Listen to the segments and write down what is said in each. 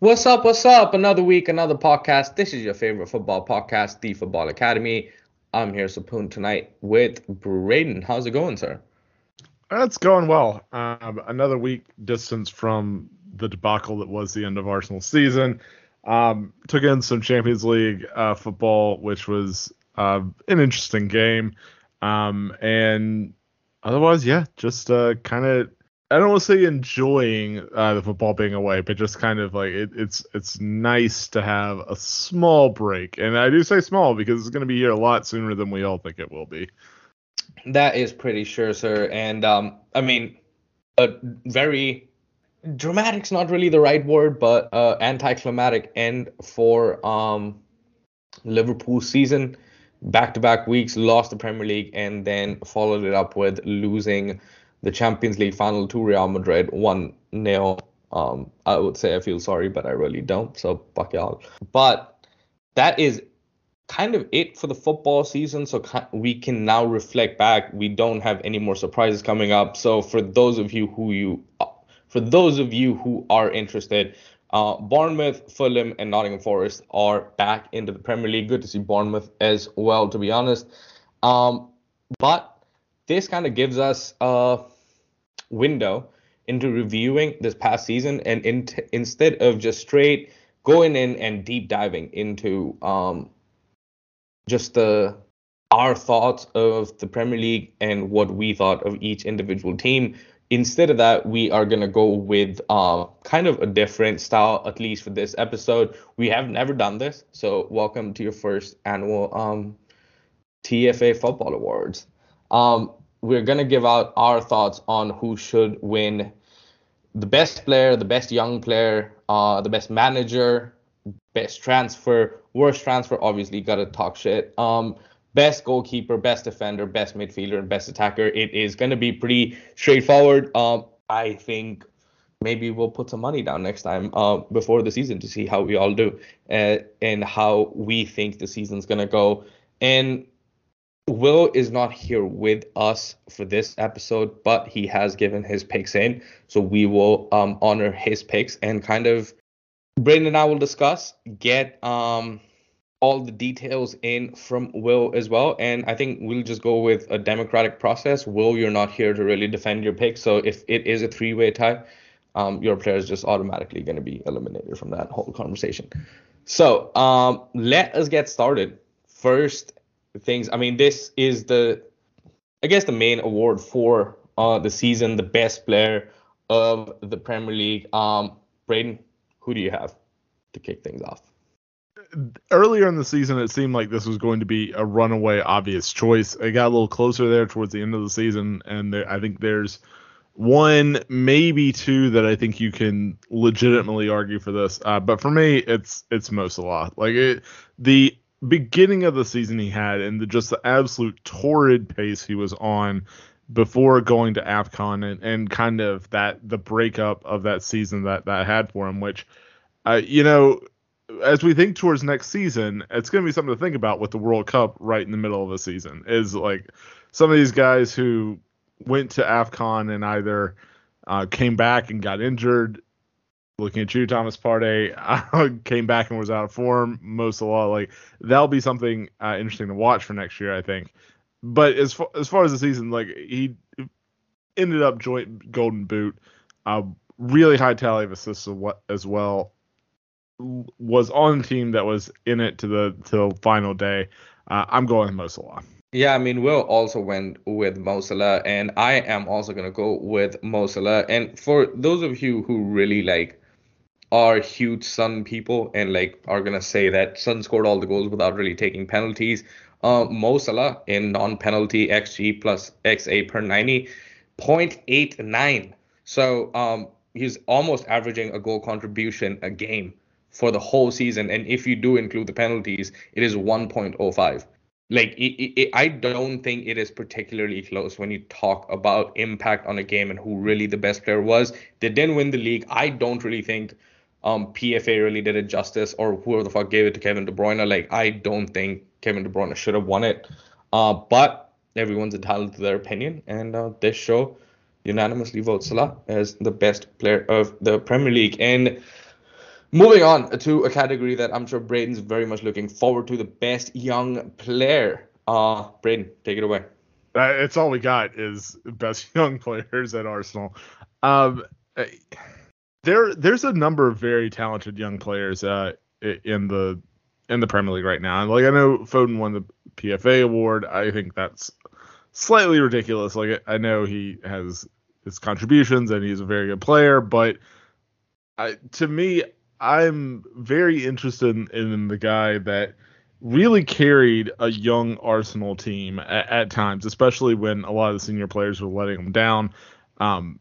What's up? What's up? Another week, another podcast. This is your favorite football podcast, The Football Academy. I'm here, Sapoon, tonight with Braden. How's it going, sir? It's going well. Um, another week distance from the debacle that was the end of Arsenal season. Um, took in some Champions League uh, football, which was uh, an interesting game. Um, and otherwise, yeah, just uh, kind of I don't want to say enjoying uh, the football being away, but just kind of like it, it's it's nice to have a small break, and I do say small because it's going to be here a lot sooner than we all think it will be. That is pretty sure, sir. And um, I mean, a very dramatic's not really the right word, but uh, anticlimactic end for um Liverpool season. Back-to-back weeks, lost the Premier League, and then followed it up with losing the Champions League final to Real Madrid, 1 0. Um, I would say I feel sorry, but I really don't. So fuck y'all. But that is kind of it for the football season. So we can now reflect back. We don't have any more surprises coming up. So for those of you who you, for those of you who are interested, uh, Bournemouth, Fulham, and Nottingham Forest are back into the Premier League. Good to see Bournemouth as well, to be honest. Um, but this kind of gives us uh window into reviewing this past season and in t- instead of just straight going in and deep diving into um, just the our thoughts of the Premier League and what we thought of each individual team. Instead of that, we are gonna go with uh, kind of a different style, at least for this episode. We have never done this, so welcome to your first annual um, TFA Football Awards. Um, we're going to give out our thoughts on who should win the best player, the best young player, uh, the best manager, best transfer, worst transfer. Obviously, got to talk shit. Um, best goalkeeper, best defender, best midfielder, and best attacker. It is going to be pretty straightforward. Um, I think maybe we'll put some money down next time uh, before the season to see how we all do uh, and how we think the season's going to go. And Will is not here with us for this episode, but he has given his picks in. So we will um, honor his picks and kind of Braden and I will discuss, get um, all the details in from Will as well. And I think we'll just go with a democratic process. Will, you're not here to really defend your pick. So if it is a three way tie, um, your player is just automatically going to be eliminated from that whole conversation. So um, let us get started. First things. I mean, this is the, I guess, the main award for uh, the season, the best player of the Premier League. Um, Braden, who do you have to kick things off? Earlier in the season, it seemed like this was going to be a runaway obvious choice. It got a little closer there towards the end of the season, and there, I think there's one, maybe two that I think you can legitimately argue for this. Uh, but for me, it's it's Mo Salah. Like it, the beginning of the season he had and the, just the absolute torrid pace he was on before going to AFCON and, and kind of that the breakup of that season that that had for him, which uh, you know, as we think towards next season, it's going to be something to think about with the World Cup right in the middle of the season. Is like some of these guys who went to AFCON and either uh, came back and got injured looking at you, Thomas Partey, uh, came back and was out of form. Most of all, like that'll be something uh, interesting to watch for next year, I think. But as far as far as the season, like he ended up joint golden boot, really high tally of assists as well. Was on team that was in it to the the final day. Uh, I'm going with. Yeah, I mean, Will also went with Mo Salah, and I am also gonna go with Mo Salah. And for those of you who really like are huge Son people and like are gonna say that Son scored all the goals without really taking penalties. Uh, Mo Salah in non-penalty xG plus xA per 90, 0.89. So um, he's almost averaging a goal contribution a game for the whole season. And if you do include the penalties, it is 1.05. Like it, it, I don't think it is particularly close when you talk about impact on a game and who really the best player was. They didn't win the league. I don't really think um, PFA really did it justice, or whoever the fuck gave it to Kevin De Bruyne. Like, I don't think Kevin De Bruyne should have won it. Uh, but everyone's entitled to their opinion, and uh, this show unanimously votes Salah as the best player of the Premier League. And Moving on to a category that I'm sure Braden's very much looking forward to, the best young player. Uh, Braden, take it away. Uh, it's all we got is best young players at Arsenal. Um, eh, there, there's a number of very talented young players uh, in the in the Premier League right now. And Like I know Foden won the PFA award. I think that's slightly ridiculous. Like I know he has his contributions and he's a very good player, but I, to me, I'm very interested in, in, the guy that really carried a young Arsenal team at, at, times, especially when a lot of the senior players were letting them down. Um,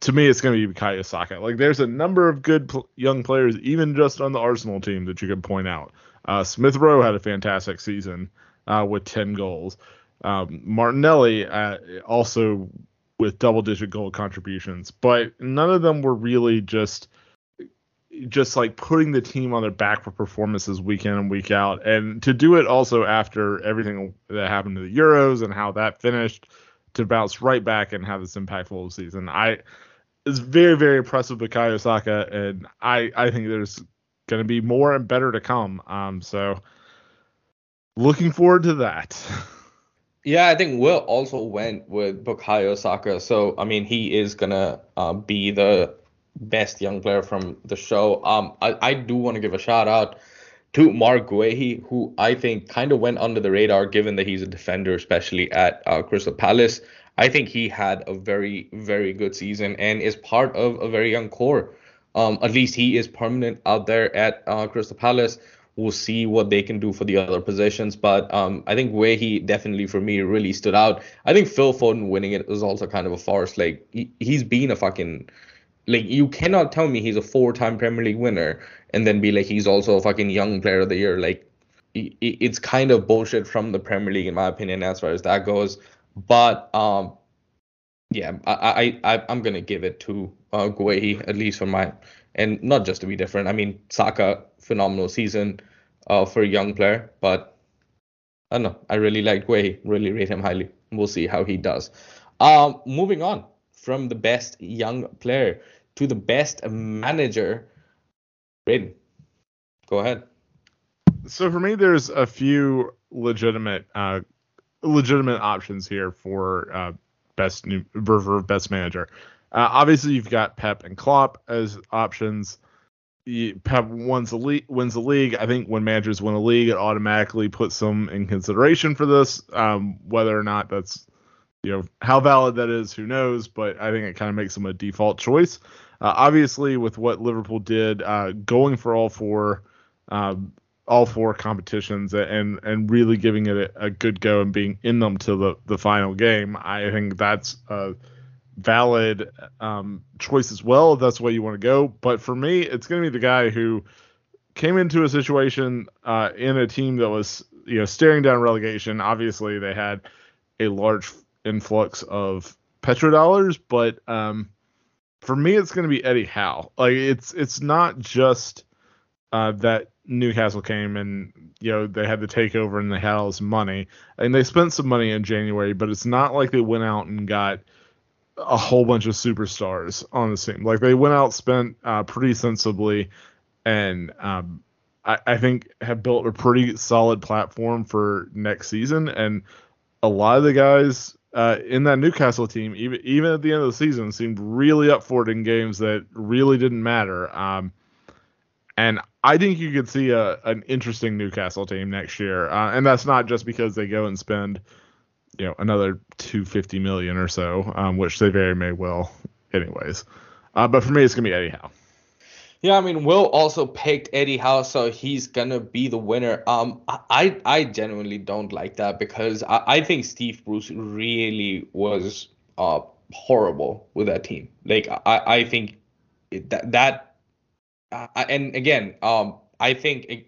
to me, it's going to be Bukayo Saka. Like, there's a number of good pl- young players, even just on the Arsenal team, that you could point out. Uh, Smith Rowe had a fantastic season uh, with 10 goals. Um, Martinelli uh, also with double digit goal contributions, but none of them were really just just like putting the team on their back for performances week in and week out. And to do it also after everything that happened to the Euros and how that finished to bounce right back and have this impactful season. I it's very, very impressive with Bukayo Saka and I, I think there's gonna be more and better to come. Um so looking forward to that. Yeah, I think Will also went with Bukayo Saka. So, I mean, he is going to uh, be the best young player from the show. Um, I, I do want to give a shout out to Mark Guehi, who I think kind of went under the radar given that he's a defender, especially at uh, Crystal Palace. I think he had a very, very good season and is part of a very young core. Um, at least he is permanent out there at uh, Crystal Palace. We'll see what they can do for the other positions. But um, I think where he definitely for me really stood out. I think Phil Foden winning it was also kind of a farce. Like he, he's been a fucking like you cannot tell me he's a four-time Premier League winner and then be like he's also a fucking young player of the year. Like it's kind of bullshit from the Premier League in my opinion as far as that goes. But um, yeah, I I, I'm gonna give it to uh, Guehi at least for my and not just to be different. I mean Saka phenomenal season uh, for a young player, but I don't know. I really like Guehi, really rate him highly. We'll see how he does. Um, moving on from the best young player to the best manager. Braden, go ahead. So for me, there's a few legitimate uh, legitimate options here for uh, best new for best manager. Uh, obviously, you've got Pep and Klopp as options. Pep wins the league. Wins the league. I think when managers win a league, it automatically puts them in consideration for this. Um, whether or not that's you know how valid that is, who knows? But I think it kind of makes them a default choice. Uh, obviously, with what Liverpool did, uh, going for all four, um, all four competitions, and and really giving it a, a, good go and being in them to the the final game, I think that's. a valid um, choice as well if that's the way you want to go. But for me, it's going to be the guy who came into a situation uh, in a team that was you know staring down relegation. Obviously, they had a large influx of petrodollars, but um, for me, it's going to be Eddie Howe. Like it's it's not just uh, that Newcastle came and you know they had the takeover and they had all this money and they spent some money in January, but it's not like they went out and got a whole bunch of superstars on the team. Like they went out, spent uh, pretty sensibly, and um, I, I, think have built a pretty solid platform for next season. And a lot of the guys uh, in that Newcastle team, even even at the end of the season, seemed really up for it in games that really didn't matter. Um, and I think you could see a, an interesting Newcastle team next year. Uh, and that's not just because they go and spend you know another 250 million or so, um, which they very may well, anyways. Uh, but for me, it's gonna be Eddie Howe. Yeah, I mean, Will also picked Eddie Howe, so he's gonna be the winner. Um, I I genuinely don't like that because I, I think Steve Bruce really was uh horrible with that team. Like I I think that that uh, and again um I think it,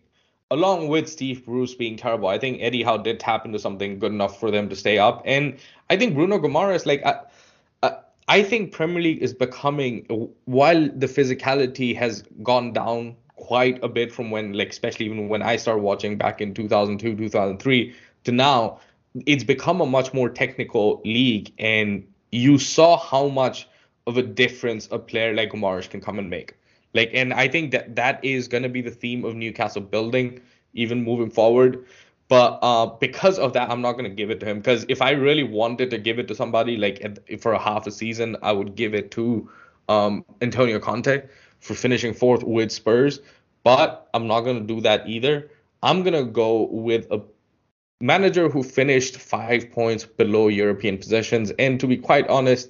along with Steve Bruce being terrible, I think Eddie Howe did tap into something good enough for them to stay up. And I think Bruno Guimaraes, like, I, I think Premier League is becoming, while the physicality has gone down quite a bit from when, like, especially even when I started watching back in 2002, 2003 to now, it's become a much more technical league. And you saw how much of a difference a player like Guimaraes can come and make. Like, and I think that that is going to be the theme of Newcastle building even moving forward. But uh, because of that, I'm not going to give it to him. Because if I really wanted to give it to somebody, like for a half a season, I would give it to um, Antonio Conte for finishing fourth with Spurs. But I'm not going to do that either. I'm going to go with a manager who finished five points below European positions. And to be quite honest,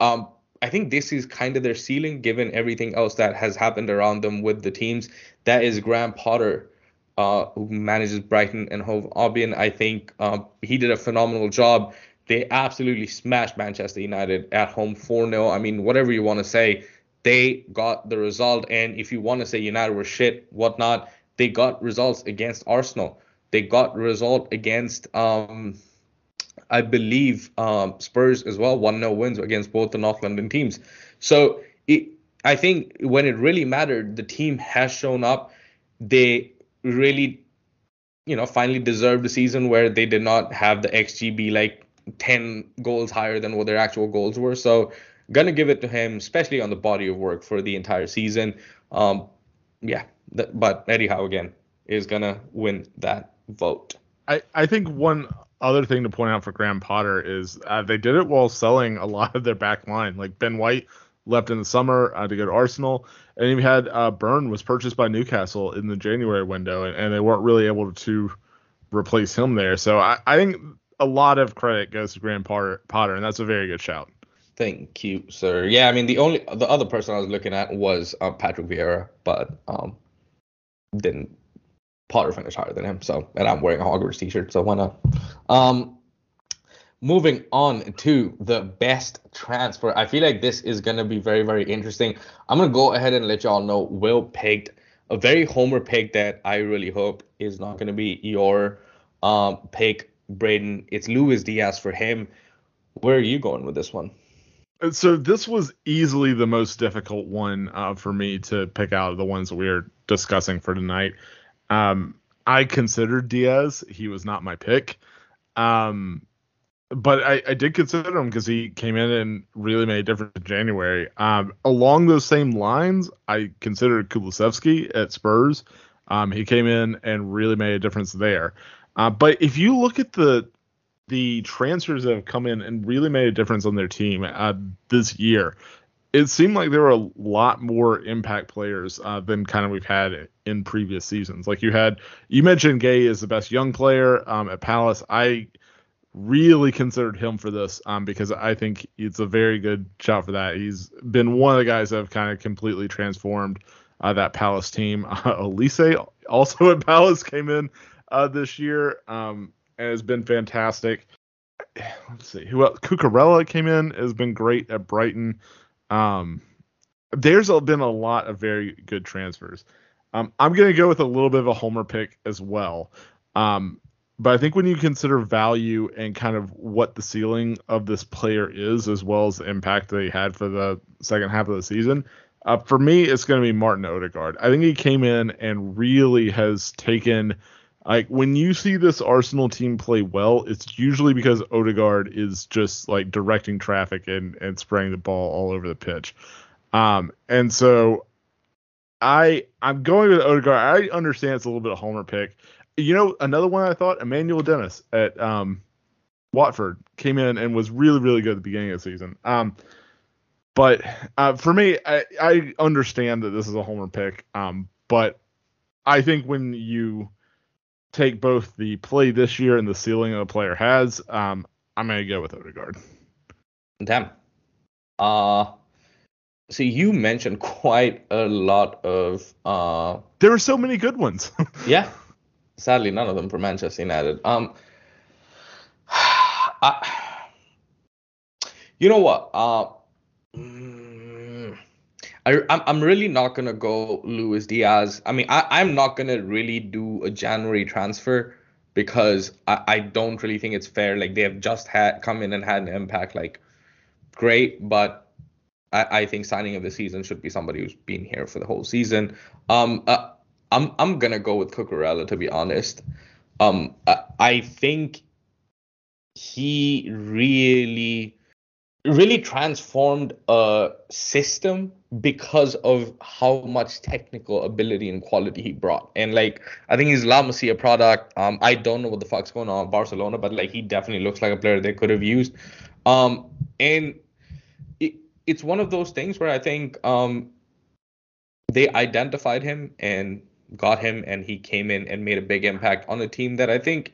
um, I think this is kind of their ceiling given everything else that has happened around them with the teams. That is Graham Potter uh, who manages Brighton and Hove Albion. I think uh, he did a phenomenal job. They absolutely smashed Manchester United at home 4 0. I mean, whatever you want to say, they got the result. And if you want to say United were shit, whatnot, they got results against Arsenal. They got result against, um, I believe, um, Spurs as well. 1 0 wins against both the North London teams. So it, I think when it really mattered, the team has shown up. They really, you know, finally deserved a season where they did not have the XGB like 10 goals higher than what their actual goals were. So, gonna give it to him, especially on the body of work for the entire season. Um, yeah, th- but Eddie Howe again is gonna win that vote. I, think one other thing to point out for Graham Potter is uh, they did it while selling a lot of their back line. Like Ben White left in the summer uh, to go to Arsenal, and you had uh, Burn was purchased by Newcastle in the January window, and, and, they weren't really able to replace him there. So I, I think a lot of credit goes to Graham Potter, Potter, and that's a very good shout. Thank you, sir. Yeah, I mean the only the other person I was looking at was uh, Patrick Vieira, but um, didn't Potter finish higher than him. So, and I'm wearing a Hogwarts t-shirt, so why not? Um, moving on to the best transfer. I feel like this is to be very, very interesting. I'm to go ahead and let y'all know Will picked a very homer pick that I really hope is not to be your um, pick, Braden. It's Luis Diaz for him. Where are you going with this one? So this was easily the most difficult one uh, for me to pick out of the ones that we are discussing for tonight. Um, I considered Diaz. He was not my pick. Um, but I, I did consider him because he came in and really made a difference in January. Um, along those same lines, I considered Kulusevski at Spurs. Um, he came in and really made a difference there. Uh, but if you look at the the transfers that have come in and really made a difference on their team uh, this year, it seemed like there were a lot more impact players uh, than kind of we've had in previous seasons. Like you had, you mentioned Guehi is the best young player um, at Palace. I really considered him for this um, because I think it's a very good shot for that. He's been one of the guys that have kind of completely transformed uh, that Palace team. Uh, Olise also at Palace came in uh, this year um, and has been fantastic. Let's see who else. Cucurella came in has been great at Brighton. Um, there's been a lot of very good transfers. Um, I'm going to go with a little bit of a homer pick as well. Um, but I think when you consider value and kind of what the ceiling of this player is, as well as the impact they had for the second half of the season, uh, for me, it's going to be Martin Odegaard. I think he came in and really has taken. Like when you see this Arsenal team play well, it's usually because Odegaard is just like directing traffic and and spraying the ball all over the pitch. Um, and so I I'm going with Odegaard. I understand it's a little bit of a homer pick you know, another one I thought, Emmanuel Dennis at um, Watford came in and was really, really good at the beginning of the season. Um, but uh, for me, I, I understand that this is a homer pick. Um, but I think when you take both the play this year and the ceiling of a player has, um, I'm gonna go with Odegaard. Damn. Uh so you mentioned quite a lot of uh there were so many good ones. yeah sadly none of them for Manchester United. Um, I, you know what? Uh, mm, I, I'm really not gonna go Luis Diaz. I mean, I, I'm not gonna really do a January transfer because I, I don't really think it's fair. Like they have just had come in and had an impact. Like great, but I, I think signing of the season should be somebody who's been here for the whole season. Um, uh, I'm I'm gonna go with Cucurella to be honest. Um, I, I think he really really transformed a system because of how much technical ability and quality he brought. And like I think he's La Masia product. Um, I don't know what the fuck's going on Barcelona, but like he definitely looks like a player they could have used. Um, and it, it's one of those things where I think um, they identified him and got him, and he came in and made a big impact on a team that I think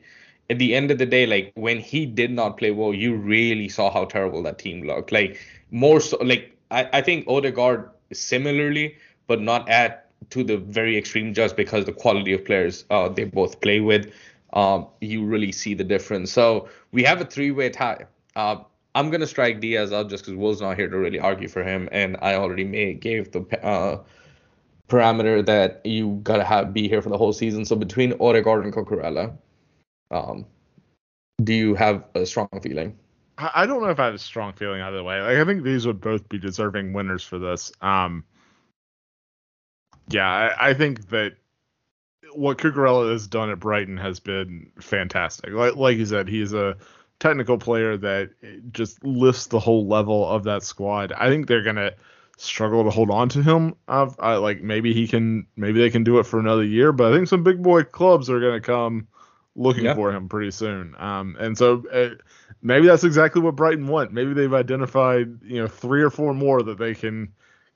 at the end of the day, like when he did not play well, you really saw how terrible that team looked. Like more so, like I, I think Odegaard similarly, but not at to the very extreme just because the quality of players uh, they both play with. Um, you really see the difference. So we have a three-way tie. Uh, I'm gonna strike Diaz out just because Will's not here to really argue for him, and I already gave the uh, parameter that you gotta have be here for the whole season. So between Odegaard and Cucurella, um, do you have a strong feeling? I don't know if I have a strong feeling either way. Like I think these would both be deserving winners for this. Um, yeah, I, I think that what Cucurella has done at Brighton has been fantastic. Like like you said, he's a technical player that just lifts the whole level of that squad. I think they're gonna struggle to hold on to him. I've, I like maybe he can maybe they can do it for another year, but I think some big boy clubs are gonna come looking yeah. for him pretty soon. Um, and so uh, maybe that's exactly what Brighton want. Maybe they've identified you know three or four more that they can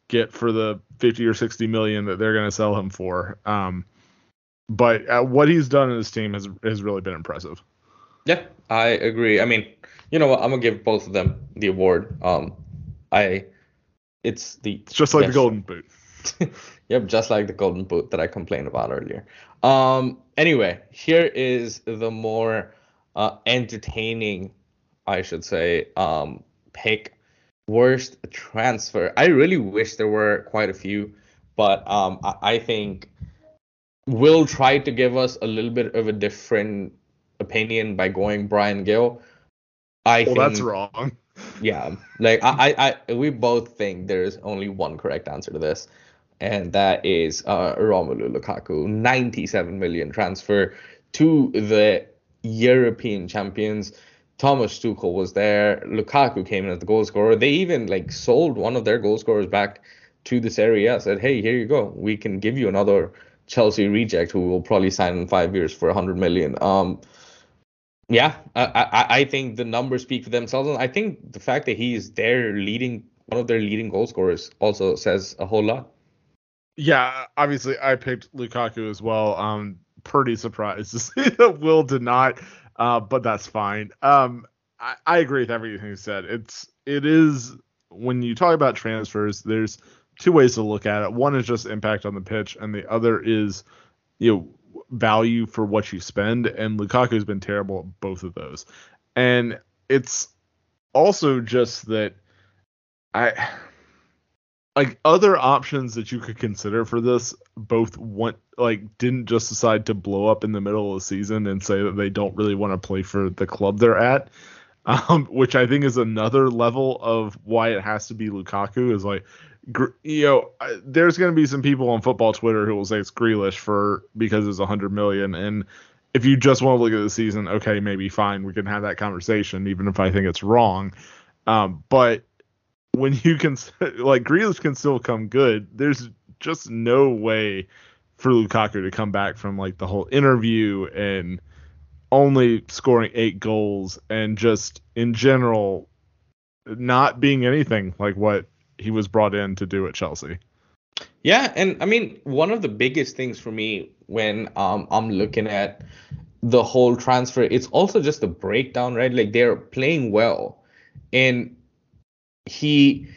get for the 50 or 60 million that they're going to sell him for. Um, but uh, what he's done in this team has has really been impressive. Yeah, I agree. I mean, you know what? I'm gonna give both of them the award. Um, I, it's the it's just like the Golden Boot. yep, just like the Golden Boot that I complained about earlier. Um, anyway, here is the more uh, entertaining, I should say, um, pick. Worst transfer. I really wish there were quite a few, but um, I, I think Will try to give us a little bit of a different opinion by going Bryan Gil. I well, think, that's wrong. Yeah, like I, I, I, we both think there's only one correct answer to this and that is uh, Romelu Lukaku, 97 million transfer to the European champions. Thomas Tuchel was there. Lukaku came in as the goal scorer. They even like sold one of their goal scorers back to this area. Said, "Hey, here you go. We can give you another Chelsea reject who will probably sign in five years for 100 million." Um, yeah, I, I, I think the numbers speak for themselves, and I think the fact that he is their leading one of their leading goal scorers also says a whole lot. Yeah, obviously I picked Lukaku as well. Um, pretty surprised to see that Will did not, uh, but that's fine. Um, I, I agree with everything you said. It's it is when you talk about transfers, there's two ways to look at it. One is just impact on the pitch, and the other is you know value for what you spend. And Lukaku's been terrible at both of those. And it's also just that I like other options that you could consider for this both want like didn't just decide to blow up in the middle of the season and say that they don't really want to play for the club they're at um, which i think is another level of why it has to be lukaku is like you know there's going to be some people on football twitter who will say it's Grealish for because it's 100 million and if you just want to look at the season okay maybe fine we can have that conversation even if i think it's wrong um, but when you can like Grealish can still come good, there's just no way for Lukaku to come back from like the whole interview and only scoring eight goals and just in general not being anything like what he was brought in to do at Chelsea. Yeah, and I mean one of the biggest things for me when um, I'm looking at the whole transfer, it's also just the breakdown, right? Like they're playing well, and he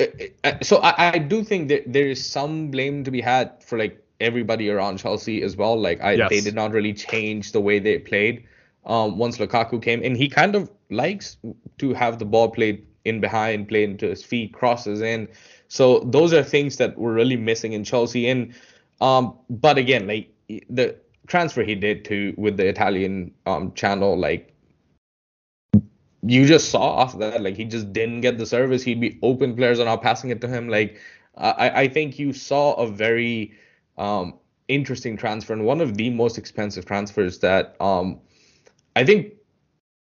uh, uh, so I, I do think that there is some blame to be had for like everybody around Chelsea as well. Like I yes. they did not really change the way they played um, once Lukaku came, and he kind of likes to have the ball played in behind, played into his feet, crosses in. So those are things that were really missing in Chelsea. And um, but again, like the transfer he did to with the Italian um channel, like you just saw off that like he just didn't get the service. He'd be open players are not passing it to him. Like I, I think you saw a very um, interesting transfer and one of the most expensive transfers that um, I think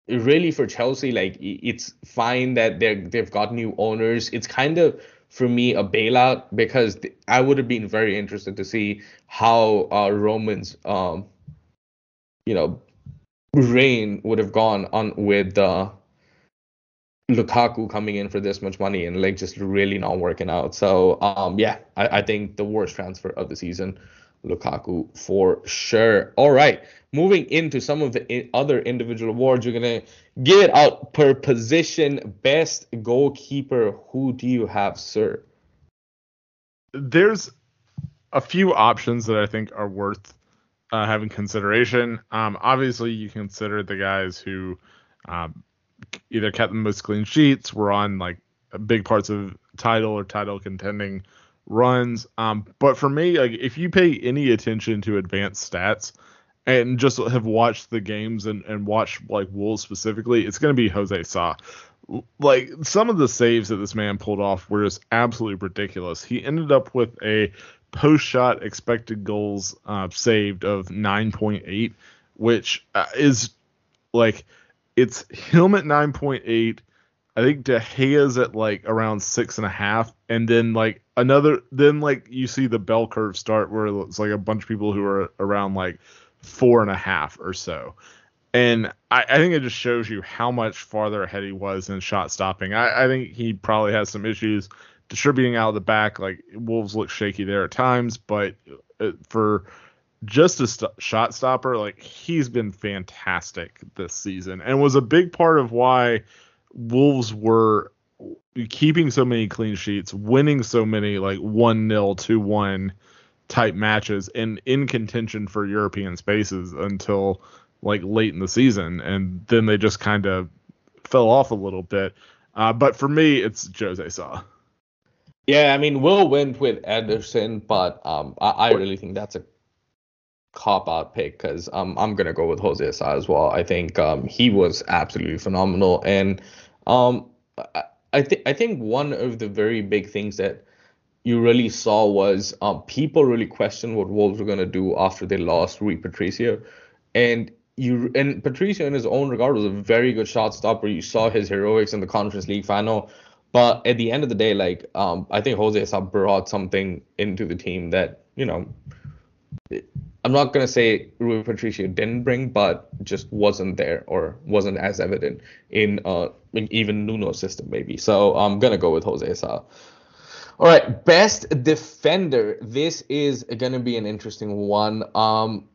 really for Chelsea, like it's fine that they they've got new owners. It's kind of for me a bailout because I would have been very interested to see how uh, Roman's um you know reign would have gone on with uh, Lukaku coming in for this much money and like just really not working out. So um yeah, I, I think the worst transfer of the season, Lukaku for sure. All right, moving into some of the other individual awards, you're gonna give it out per position. Best goalkeeper. Who do you have, sir? There's a few options that I think are worth uh, having consideration. Um, obviously, you consider the guys who um, either kept the most clean sheets, were on like big parts of title or title contending runs. Um, but for me, like if you pay any attention to advanced stats and just have watched the games and, and watched like Wolves specifically, it's going to be Jose Sa. Like some of the saves that this man pulled off were just absolutely ridiculous. He ended up with a post shot expected goals uh, saved of 9.8, which uh, is like it's him at 9.8. I think De Gea's at like around six and a half, and then like another, then like you see the bell curve start where it's like a bunch of people who are around like four and a half or so. And I, I think it just shows you how much farther ahead he was in shot stopping. I, I think he probably has some issues distributing out of the back. Like Wolves look shaky there at times, but uh, for just a st- shot stopper, like he's been fantastic this season and was a big part of why Wolves were keeping so many clean sheets, winning so many like 1 0, 2 1 type matches, and in contention for European spaces until like late in the season. And then they just kind of fell off a little bit. Uh, but for me, it's Jose Sa. Yeah, I mean, Will went with Anderson, but um, I, I really think that's a cop out pick because um, I'm gonna go with Jose Sa as well. I think um, he was absolutely phenomenal, and um, I, I think I think one of the very big things that you really saw was um, people really questioned what Wolves were gonna do after they lost Rui Patricio, and you and Patricio in his own regard was a very good shot stopper. You saw his heroics in the Conference League final. But at the end of the day, like um, I think Jose Sa brought something into the team that you know I'm not gonna say Rui Patricio didn't bring, but just wasn't there or wasn't as evident in uh in even Nuno's system maybe. So I'm gonna go with Jose Sa. All right, best defender. This is gonna be an interesting one. Um,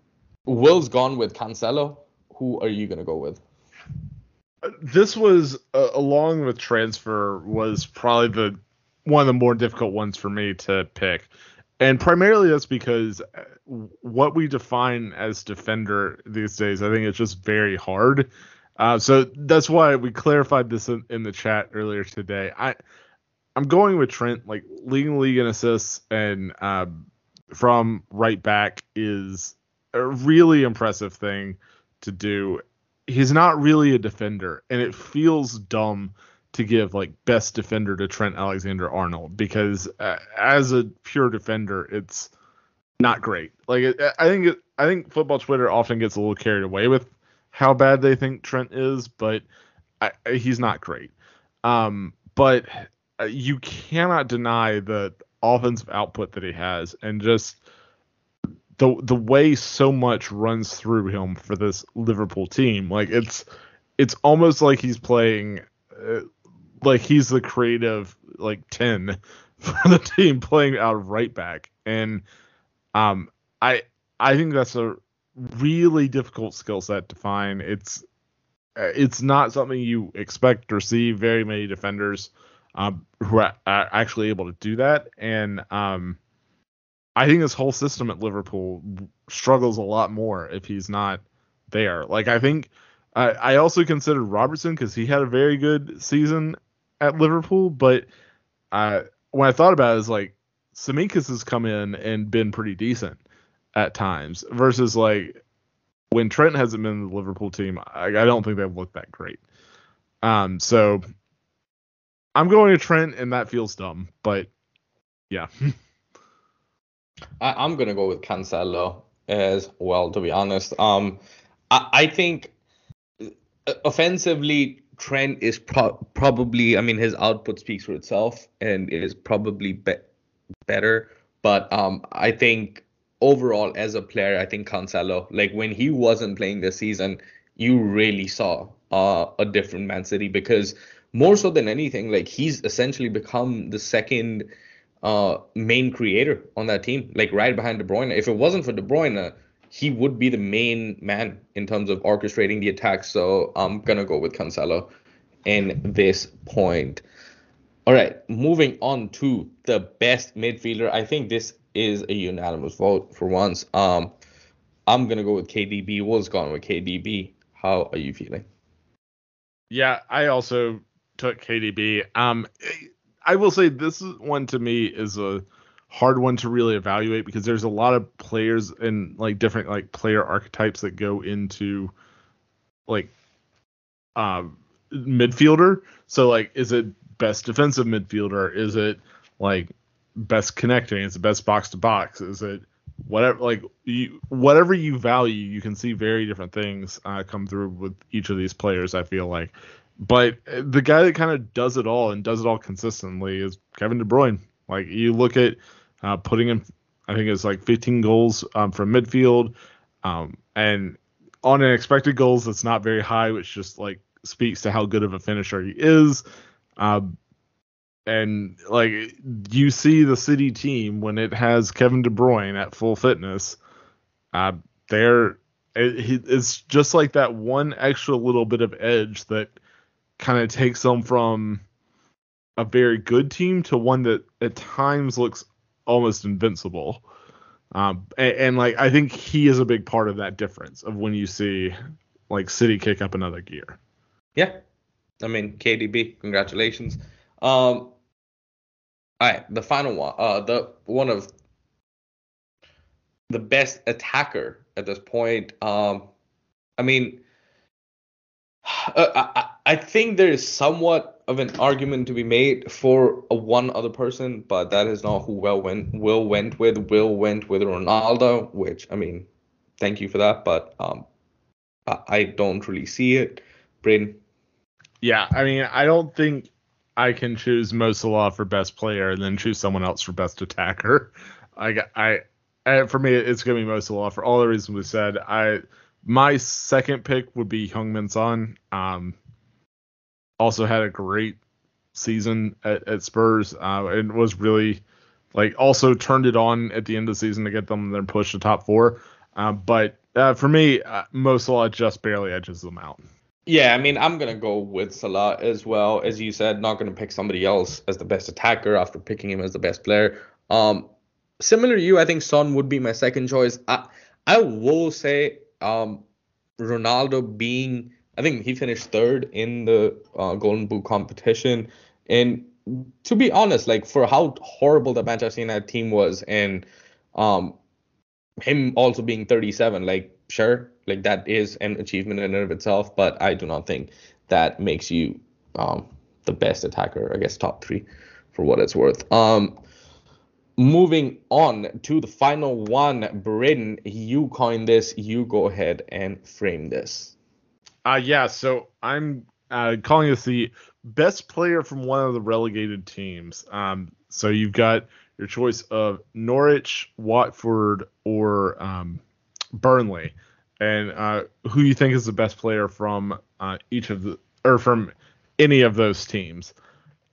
Will's gone with Cancelo. Who are you gonna go with? This was uh, along with transfer was probably the one of the more difficult ones for me to pick and primarily that's because uh, what we define as defender these days, I think it's just very hard. Uh, so that's why we clarified this in, in, the chat earlier today. I I'm going with Trent, like leading league in assists and uh, from right back is a really impressive thing to do. He's not really a defender, and it feels dumb to give like best defender to Trent Alexander Arnold because uh, as a pure defender, it's not great. Like I think I think football Twitter often gets a little carried away with how bad they think Trent is, but I, he's not great. Um, but uh, you cannot deny the offensive output that he has, and just the the way so much runs through him for this Liverpool team. Like it's it's almost like he's playing. Uh, like he's the creative like 10 for the team playing out of right back and um i i think that's a really difficult skill set to find. It's it's not something you expect or see very many defenders um, who are, are actually able to do that. And um i think this whole system at liverpool struggles a lot more if he's not there. Like i think I, I also considered Robertson because he had a very good season at Liverpool, but uh, when I thought about it, like Tsimikas has come in and been pretty decent at times versus like when Trent hasn't been in the Liverpool team, I, I don't think they've looked that great. Um, so I'm going to Trent, and that feels dumb, but yeah. I, am gonna go with Cancelo as well, to be honest. Um, I, I think offensively, Trent is pro- probably, I mean, his output speaks for itself and is probably be- better. But um, I think overall, as a player, I think Cancelo, like when he wasn't playing this season, you really saw uh, a different Man City because more so than anything, like he's essentially become the second uh, main creator on that team, like right behind De Bruyne. If it wasn't for De Bruyne, he would be the main man in terms of orchestrating the attack. So I'm gonna go with Cancelo in this point. All right, moving on to the best midfielder. I think this is a unanimous vote for once. Um, I'm gonna go with KDB. Was gone with KDB. How are you feeling? Yeah, I also took KDB. Um, I will say this one to me is a hard one to really evaluate because there's a lot of players and like different like player archetypes that go into like um midfielder. So like is it best defensive midfielder? Is it like best connecting? Is it best box to box? Is it whatever like you whatever you value, you can see very different things uh, come through with each of these players. I feel like, but uh, the guy that kind of does it all and does it all consistently is Kevin De Bruyne. Like you look at uh, putting him, I think it's like 15 goals um, from midfield, um, and on an expected goals that's not very high, which just like speaks to how good of a finisher he is. Um, and like you see the City team when it has Kevin De Bruyne at full fitness, uh, they're it, it's just like that one extra little bit of edge that kind of takes them from a very good team to one that at times looks almost invincible. Um, and, and, like I think he is a big part of that difference of when you see like City kick up another gear. Yeah, I mean KDB, congratulations. Um, all right, the final one, uh, the one of the best attacker at this point. Um, I mean, uh, I, I think there is somewhat of an argument to be made for a one other person, but that is not who Will went. Will went with. Will went with Ronaldo, which I mean, thank you for that, but um, I, I don't really see it. Braden. Yeah, I mean, I don't think I can choose Mo for best player and then choose someone else for best attacker. I, I, for me, it's gonna be Mo for all the reasons we said. I my second pick would be Heung-min Son. Um, also had a great season at, at Spurs uh, and was really like also turned it on at the end of the season to get them then push the top four. Uh, but uh, for me, uh, just barely edges them out. Yeah, I mean, I'm gonna go with Salah as well. As you said, not gonna pick somebody else as the best attacker after picking him as the best player. Um, similar to you, I think Son would be my second choice. I I will say um, Ronaldo being, I think he finished third in the uh, Golden Boot competition. And to be honest, like for how horrible the Manchester United team was, and um, him also being 37, like sure, like that is an achievement in and of itself, but I do not think that makes you um, the best attacker. I guess top three, for what it's worth. Um, moving on to the final one, Braden, you coined this. You go ahead and frame this. Uh, yeah, so I'm uh, calling this the best player from one of the relegated teams. Um, so you've got your choice of Norwich, Watford, or um, Burnley, and uh, who you think is the best player from uh, each of the or from any of those teams.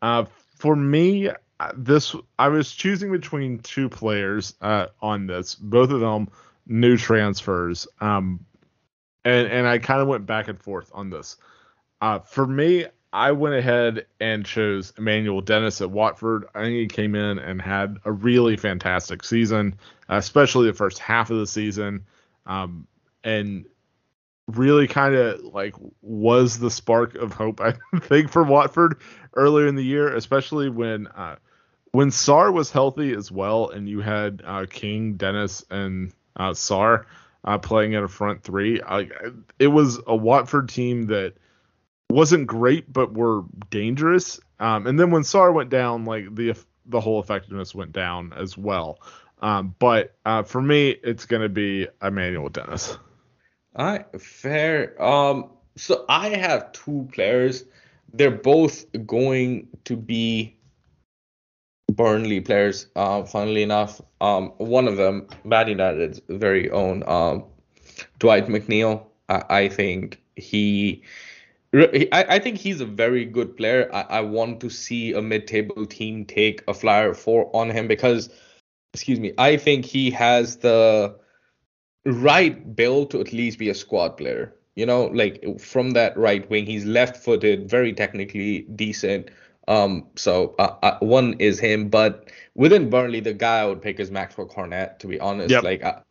Uh, for me, this I was choosing between two players uh, on this, both of them new transfers. Um, and and I kind of went back and forth on this. Uh, for me, I went ahead and chose Emmanuel Dennis at Watford. I think he came in and had a really fantastic season, especially the first half of the season, um, and really kind of like was the spark of hope I think for Watford earlier in the year, especially when uh, when Sarr was healthy as well, and you had uh, King, Dennis, and uh, Sarr uh, playing at a front three, I, it was a Watford team that wasn't great, but were dangerous. Um, and then when Sarr went down, like the the whole effectiveness went down as well. Um, but uh, for me, it's going to be Emmanuel Dennis. Right, fair. Um, so I have two players. They're both going to be Burnley players. Uh, funnily enough, um, one of them, Man United's very own, um, Dwight McNeil. I, I think he. I, I think he's a very good player. I, I want to see a mid-table team take a flyer for on him because, excuse me, I think he has the right build to at least be a squad player. You know, like from that right wing, he's left-footed, very technically decent. Um, so uh, uh, one is him, but within Burnley, the guy I would pick is Maxwell Cornet. To be honest, yep. like I,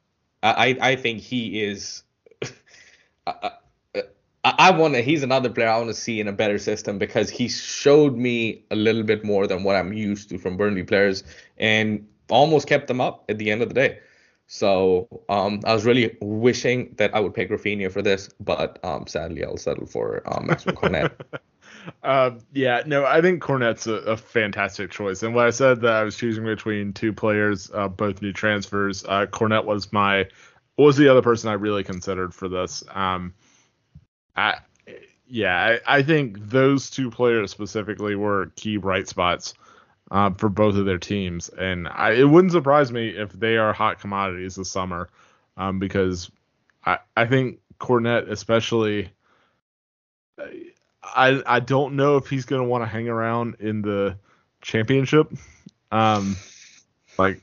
I, I think he is. I, I, I want to. He's another player I want to see in a better system because he showed me a little bit more than what I'm used to from Burnley players, and almost kept them up at the end of the day. So um, I was really wishing that I would pick Raphinha for this, but um, sadly I'll settle for um, Maxwell Cornet. uh, yeah, no, I think Cornet's a, a, fantastic choice. And when I said that I was choosing between two players, uh, both new transfers, uh, Cornet was my was the other person I really considered for this. Um, I yeah, I, I think those two players specifically were key bright spots uh, for both of their teams, and I, it wouldn't surprise me if they are hot commodities this summer, um, because I I think Cornet especially. I I don't know if he's gonna want to hang around in the championship. Um, like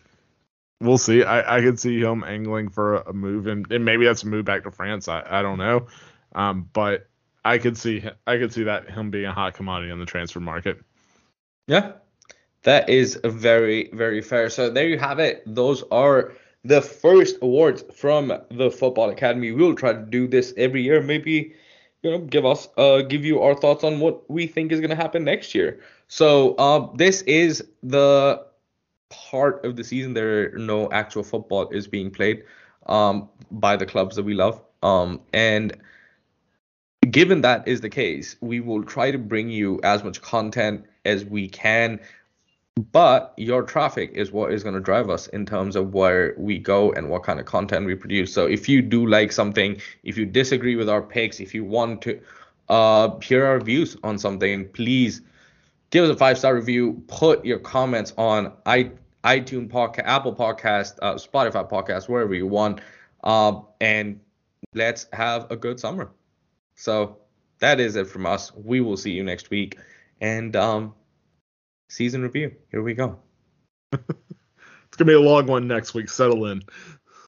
we'll see. I I could see him angling for a, move, and, and maybe that's a move back to France. I I don't know. Um, but I could see I could see that him being a hot commodity on the transfer market. Yeah, that is very, very fair. So there you have it. Those are the first awards from the Football Academy. We'll try to do this every year. Maybe, you know, give us, uh, give you our thoughts on what we think is going to happen next year. So uh, this is the part of the season there no actual football is being played um, by the clubs that we love. Um, and given that is the case, we will try to bring you as much content as we can but your traffic is what is going to drive us in terms of where we go and what kind of content we produce. So if you do like something if you disagree with our picks if you want to uh, hear our views on something please give us a five star review. Put your comments on i itunes podcast apple podcast uh, spotify podcast wherever you want. Uh, and let's have a good summer. So that is it from us. We will see you next week. And um season review. Here we go. it's gonna be a long one next week. Settle in.